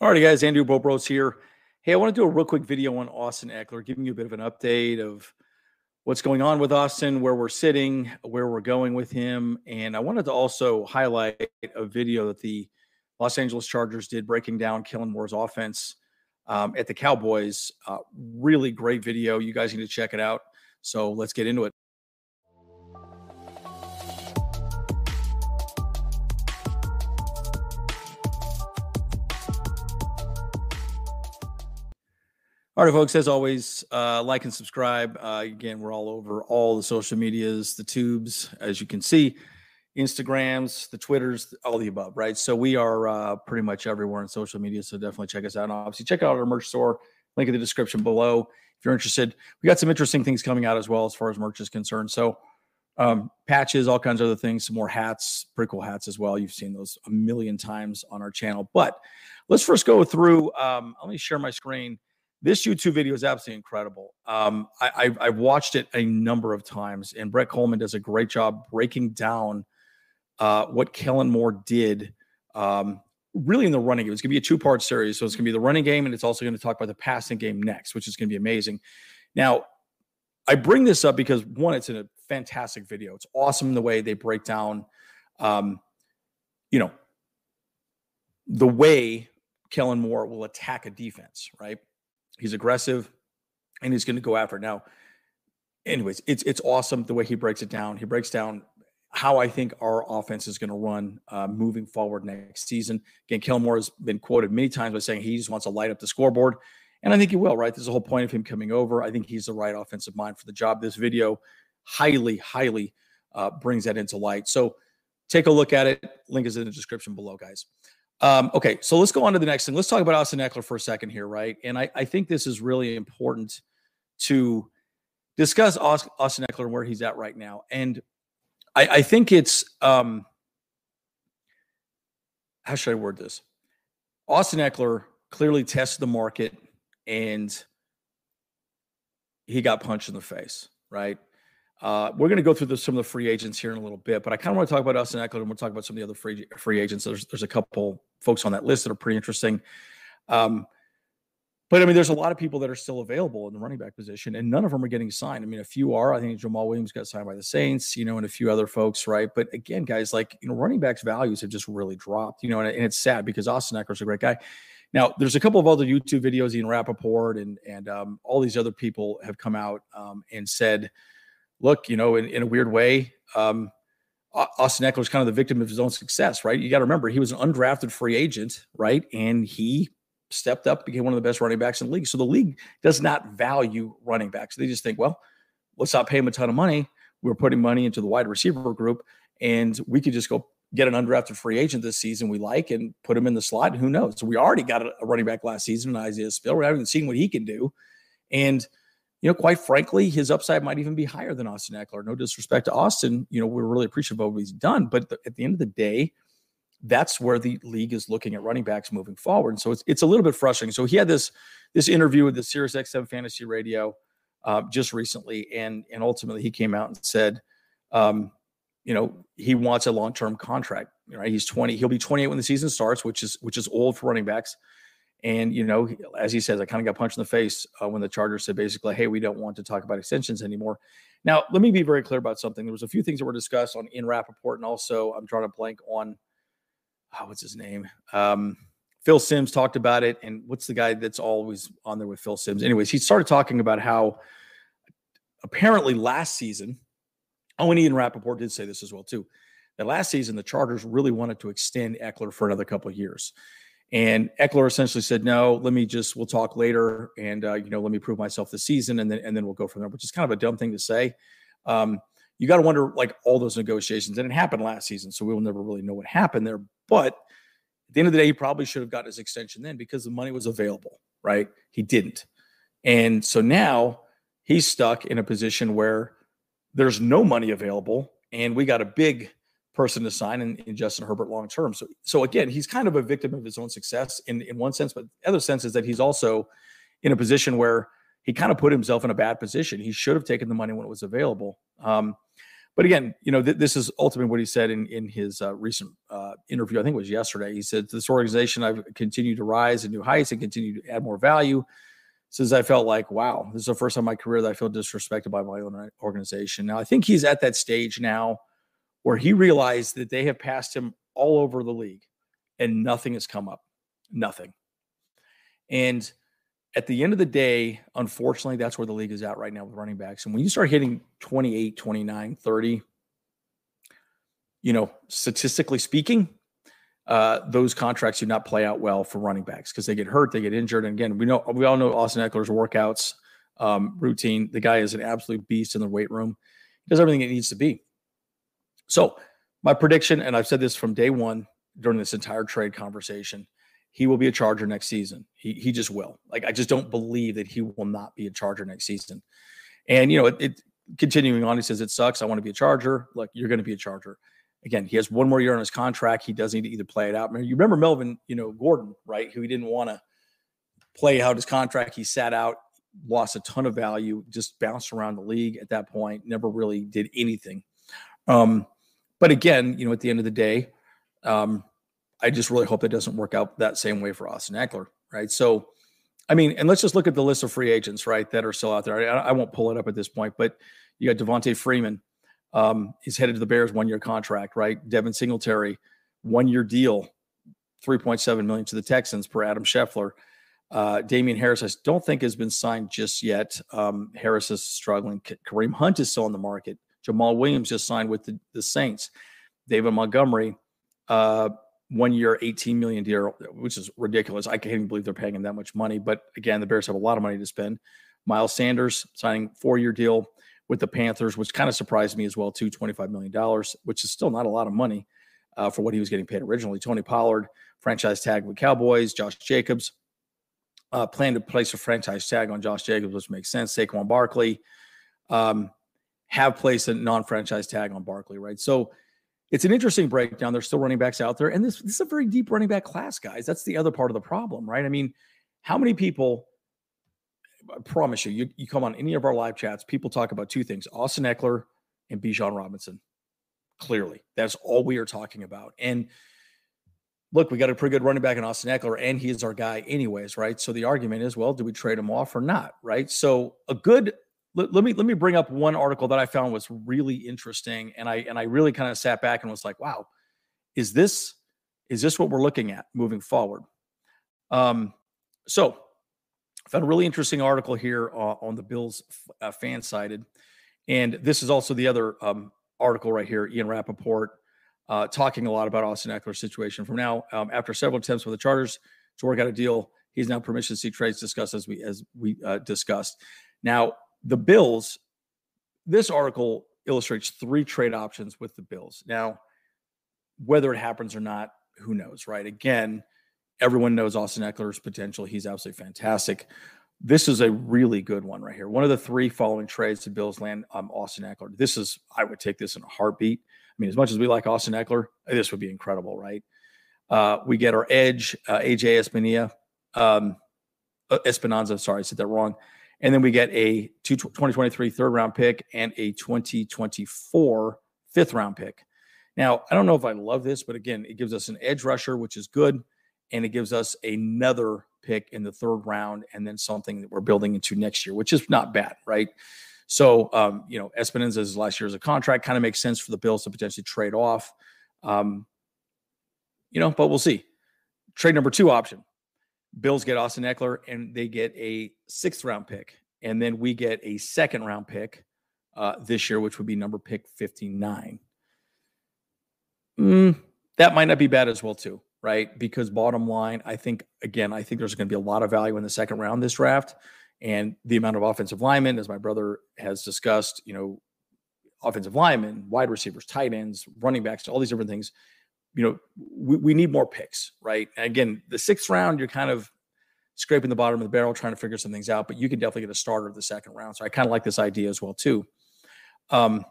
All right, guys, Andrew Boltbros here. Hey, I want to do a real quick video on Austin Ekeler, giving you a bit of an update of what's going on with Austin, where we're sitting, where we're going with him. And I wanted to also highlight a video that the Los Angeles Chargers did breaking down Kellen Moore's offense um, at the Cowboys. Uh, really great video. You guys need to check it out. So let's get into it. All right, folks, as always, uh, like and subscribe. Uh, again, we're all over all the social medias, the tubes, as you can see, Instagrams, the Twitters, all the above, right? So we are uh, pretty much everywhere on social media. So definitely check us out. And obviously, check out our merch store. Link in the description below if you're interested. We got some interesting things coming out as well as far as merch is concerned. So um, patches, all kinds of other things, some more hats, pretty cool hats as well. You've seen those a million times on our channel. But let's first go through. Um, let me share my screen this YouTube video is absolutely incredible. Um, I, I, have watched it a number of times, and Brett Coleman does a great job breaking down uh, what Kellen Moore did. Um, really in the running game. It's going to be a two part series. So it's going to be the running game, and it's also going to talk about the passing game next, which is going to be amazing. Now, I bring this up because one, it's a fantastic video. It's awesome the way they break down, um, you know, the way Kellen Moore will attack a defense, right? He's aggressive and he's going to go after it. Now, anyways, it's it's awesome the way he breaks it down. He breaks down how I think our offense is going to run uh, moving forward next season. Again, Kellen Moore has been quoted many times by saying he just wants to light up the scoreboard. And I think he will, right? There's a whole point of him coming over. I think he's the right offensive mind for the job. This video highly, highly uh, brings that into light. So take a look at it. Link is in the description below, guys. Um, okay, so let's go on to the next thing. Let's talk about Austin Ekeler for a second here, right? And I, I think this is really important to discuss Austin Ekeler and where he's at right now. And I, I think it's um, how should I word this? Austin Ekeler clearly tested the market and he got punched in the face, right? Uh, we're going to go through the, some of the free agents here in a little bit, but I kind of want to talk about Austin Ekeler and we'll talk about some of the other free free agents. There's there's a couple folks on that list that are pretty interesting. Um, but I mean, there's a lot of people that are still available in the running back position, and none of them are getting signed. I mean, a few are. I think Jamaal Williams got signed by the Saints, you know, and a few other folks, right? But again, guys, like you know, running backs' values have just really dropped, you know, and, and it's sad because Austin Ekeler's a great guy. Now, there's a couple of other YouTube videos, Ian Rapoport and and um, all these other people have come out um, and said look, you know, in, in a weird way, um, Austin Ekeler was kind of the victim of his own success, right? You got to remember he was an undrafted free agent, right? And he stepped up, became one of the best running backs in the league. So the league does not value running backs. They just think, well, let's not pay him a ton of money. We're putting money into the wide receiver group, and we could just go get an undrafted free agent this season we like and put him in the slot. Who knows? So we already got a running back last season, Isaiah Spiller. We haven't seen what he can do. And you know, quite frankly, his upside might even be higher than Austin Ekeler. No disrespect to Austin, you know, we're really appreciative of what he's done, but at the end of the day, that's where the league is looking at running backs moving forward. And so it's it's a little bit frustrating. So he had this this interview with the Sirius XM Fantasy Radio uh, just recently, and and ultimately he came out and said, um, you know, he wants a long term contract. Right? He's twenty. He'll be twenty eight when the season starts, which is which is old for running backs. And, you know, as he says, I kind of got punched in the face uh, when the Chargers said basically, hey, we don't want to talk about extensions anymore. Now, let me be very clear about something. There was a few things that were discussed on Ian Rapoport, and also I'm trying to blank on oh, what's his name? Um, Phil Simms talked about it. And what's the guy that's always on there with Phil Simms? Anyways, he started talking about how apparently last season, oh, and Ian Rapoport did say this as well, too. That last season, the Chargers really wanted to extend Ekeler for another couple of years. And Ekeler essentially said, "No, let me just we'll talk later, and uh, you know, let me prove myself this season, and then and then we'll go from there." Which is kind of a dumb thing to say. Um, you got to wonder like all those negotiations, and it happened last season, so we will never really know what happened there. But at the end of the day, he probably should have gotten his extension then because the money was available, right? He didn't, and so now he's stuck in a position where there's no money available, and we got a big person to sign in, in Justin Herbert long term. So, so again, he's kind of a victim of his own success in, in one sense, but the other sense is that he's also in a position where he kind of put himself in a bad position. He should have taken the money when it was available. Um, but again, you know, th- this is ultimately what he said in in his uh, recent uh, interview. I think it was yesterday. He said, "This organization, I've continued to rise to new heights and continue to add more value." Since I felt like, wow, this is the first time in my career that I feel disrespected by my own organization. Now, I think he's at that stage now where he realized that they have passed him all over the league and nothing has come up. Nothing. And at the end of the day, unfortunately, that's where the league is at right now with running backs. And when you start hitting 28, 29, 30, you know, statistically speaking, uh, those contracts do not play out well for running backs because they get hurt, they get injured. And again, we know we all know Austin Ekeler's workouts um, routine. The guy is an absolute beast in the weight room. He does everything it needs to be. So my prediction, and I've said this from day one during this entire trade conversation, he will be a Charger next season. He he just will. Like I just don't believe that he will not be a Charger next season. And you know, it, it continuing on, he says it sucks. I want to be a Charger. Look, you're going to be a Charger. Again, he has one more year on his contract. He does need to either play it out. You remember Melvin, you know, Gordon, right? Who he didn't want to play out his contract. He sat out, lost a ton of value, just bounced around the league at that point, never really did anything. Um, but again, you know, at the end of the day, um, I just really hope that doesn't work out that same way for Austin Ekeler, right? So, I mean, and let's just look at the list of free agents, right, that are still out there. I, I won't pull it up at this point, but you got D'Onta Foreman. Um, he's headed to the Bears, one year contract, right? Devin Singletary, one year deal, 3.7 million to the Texans per Adam Schefter. Uh, Damien Harris, I don't think has been signed just yet. Um, Harris is struggling. Kareem Hunt is still on the market. Jamaal Williams just signed with the, the Saints. David Montgomery, uh, one year, 18 million deal, which is ridiculous. I can't even believe they're paying him that much money. But again, the Bears have a lot of money to spend. Miles Sanders signing four year deal with the Panthers, which kind of surprised me as well, too, $25 million, which is still not a lot of money uh, for what he was getting paid originally. Tony Pollard, franchise tag with Cowboys, Josh Jacobs. Uh, plan to place a franchise tag on Josh Jacobs, which makes sense. Saquon Barkley um, have placed a non-franchise tag on Barkley, right? So it's an interesting breakdown. There's still running backs out there, and this, this is a very deep running back class, guys. That's the other part of the problem, right? I mean, how many people? I promise you, you, you come on any of our live chats, people talk about two things: Austin Ekeler and Bijan Robinson. Clearly, that's all we are talking about. And look, we got a pretty good running back in Austin Ekeler, and he is our guy, anyways, right? So the argument is, well, do we trade him off or not, right? So a good let, let, me let me bring up one article that I found was really interesting, and I and I really kind of sat back and was like, wow, is this is this what we're looking at moving forward? Um, so I found a really interesting article here uh, on the Bills uh, FanSided, and this is also the other um, article right here, Ian Rapoport. Uh, talking a lot about Austin Ekeler's situation. From now, um, after several attempts with the Chargers to work out a deal, he's now permission to see trades discussed as we as we uh, discussed. Now, the Bills, this article illustrates three trade options with the Bills. Now, whether it happens or not, who knows, right? Again, everyone knows Austin Ekeler's potential. He's absolutely fantastic. This is a really good one right here. One of the three following trades to Bills land um, Austin Ekeler. This is, I would take this in a heartbeat. I mean, as much as we like Austin Ekeler, this would be incredible, right? Uh, we get our edge, uh, AJ Espinilla, um, uh, Sorry, I said that wrong. And then we get a 2023 third round pick and a 2024 fifth round pick. Now, I don't know if I love this, but again, it gives us an edge rusher, which is good. And it gives us another pick in the third round and then something that we're building into next year, which is not bad, right? So, um, you know, Espinoza's last year as a contract kind of makes sense for the Bills to potentially trade off. Um, you know, but we'll see. Trade number two option Bills get Austin Ekeler and they get a sixth round pick. And then we get a second round pick uh, this year, which would be number pick 59. Mm, that might not be bad as well, too, right? Because bottom line, I think, again, I think there's going to be a lot of value in the second round this draft. And the amount of offensive linemen, as my brother has discussed, you know, offensive linemen, wide receivers, tight ends, running backs, all these different things you know, we, we need more picks, right? And again, the sixth round, you're kind of scraping the bottom of the barrel, trying to figure some things out, but you can definitely get a starter of the second round. So I kind of like this idea as well, too. Um,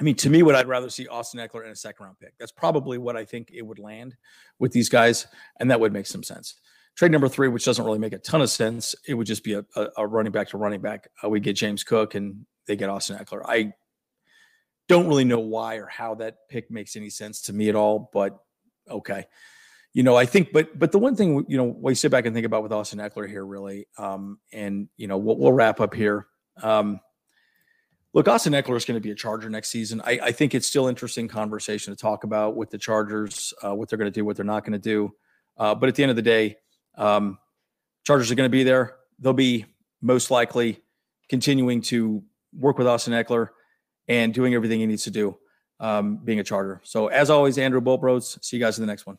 I mean, to me, what I'd rather see Austin Ekeler in a second round pick. That's probably what I think it would land with these guys, and that would make some sense. Trade number three, which doesn't really make a ton of sense, it would just be a, a, a running back to running back. Uh, we get James Cook and they get Austin Ekeler. I don't really know why or how that pick makes any sense to me at all, but okay. You know, I think, but but the one thing you know, you sit back and think about with Austin Ekeler here, really, um, and you know, we'll, we'll wrap up here. Um, look, Austin Ekeler is going to be a Charger next season. I, I, think it's still interesting conversation to talk about with the Chargers, uh, what they're going to do, what they're not going to do. Uh, but at the end of the day, um, Chargers are going to be there. They'll be most likely continuing to work with Austin Ekeler and doing everything he needs to do, um, being a Charger. So as always, Andrew Boltbros. See you guys in the next one.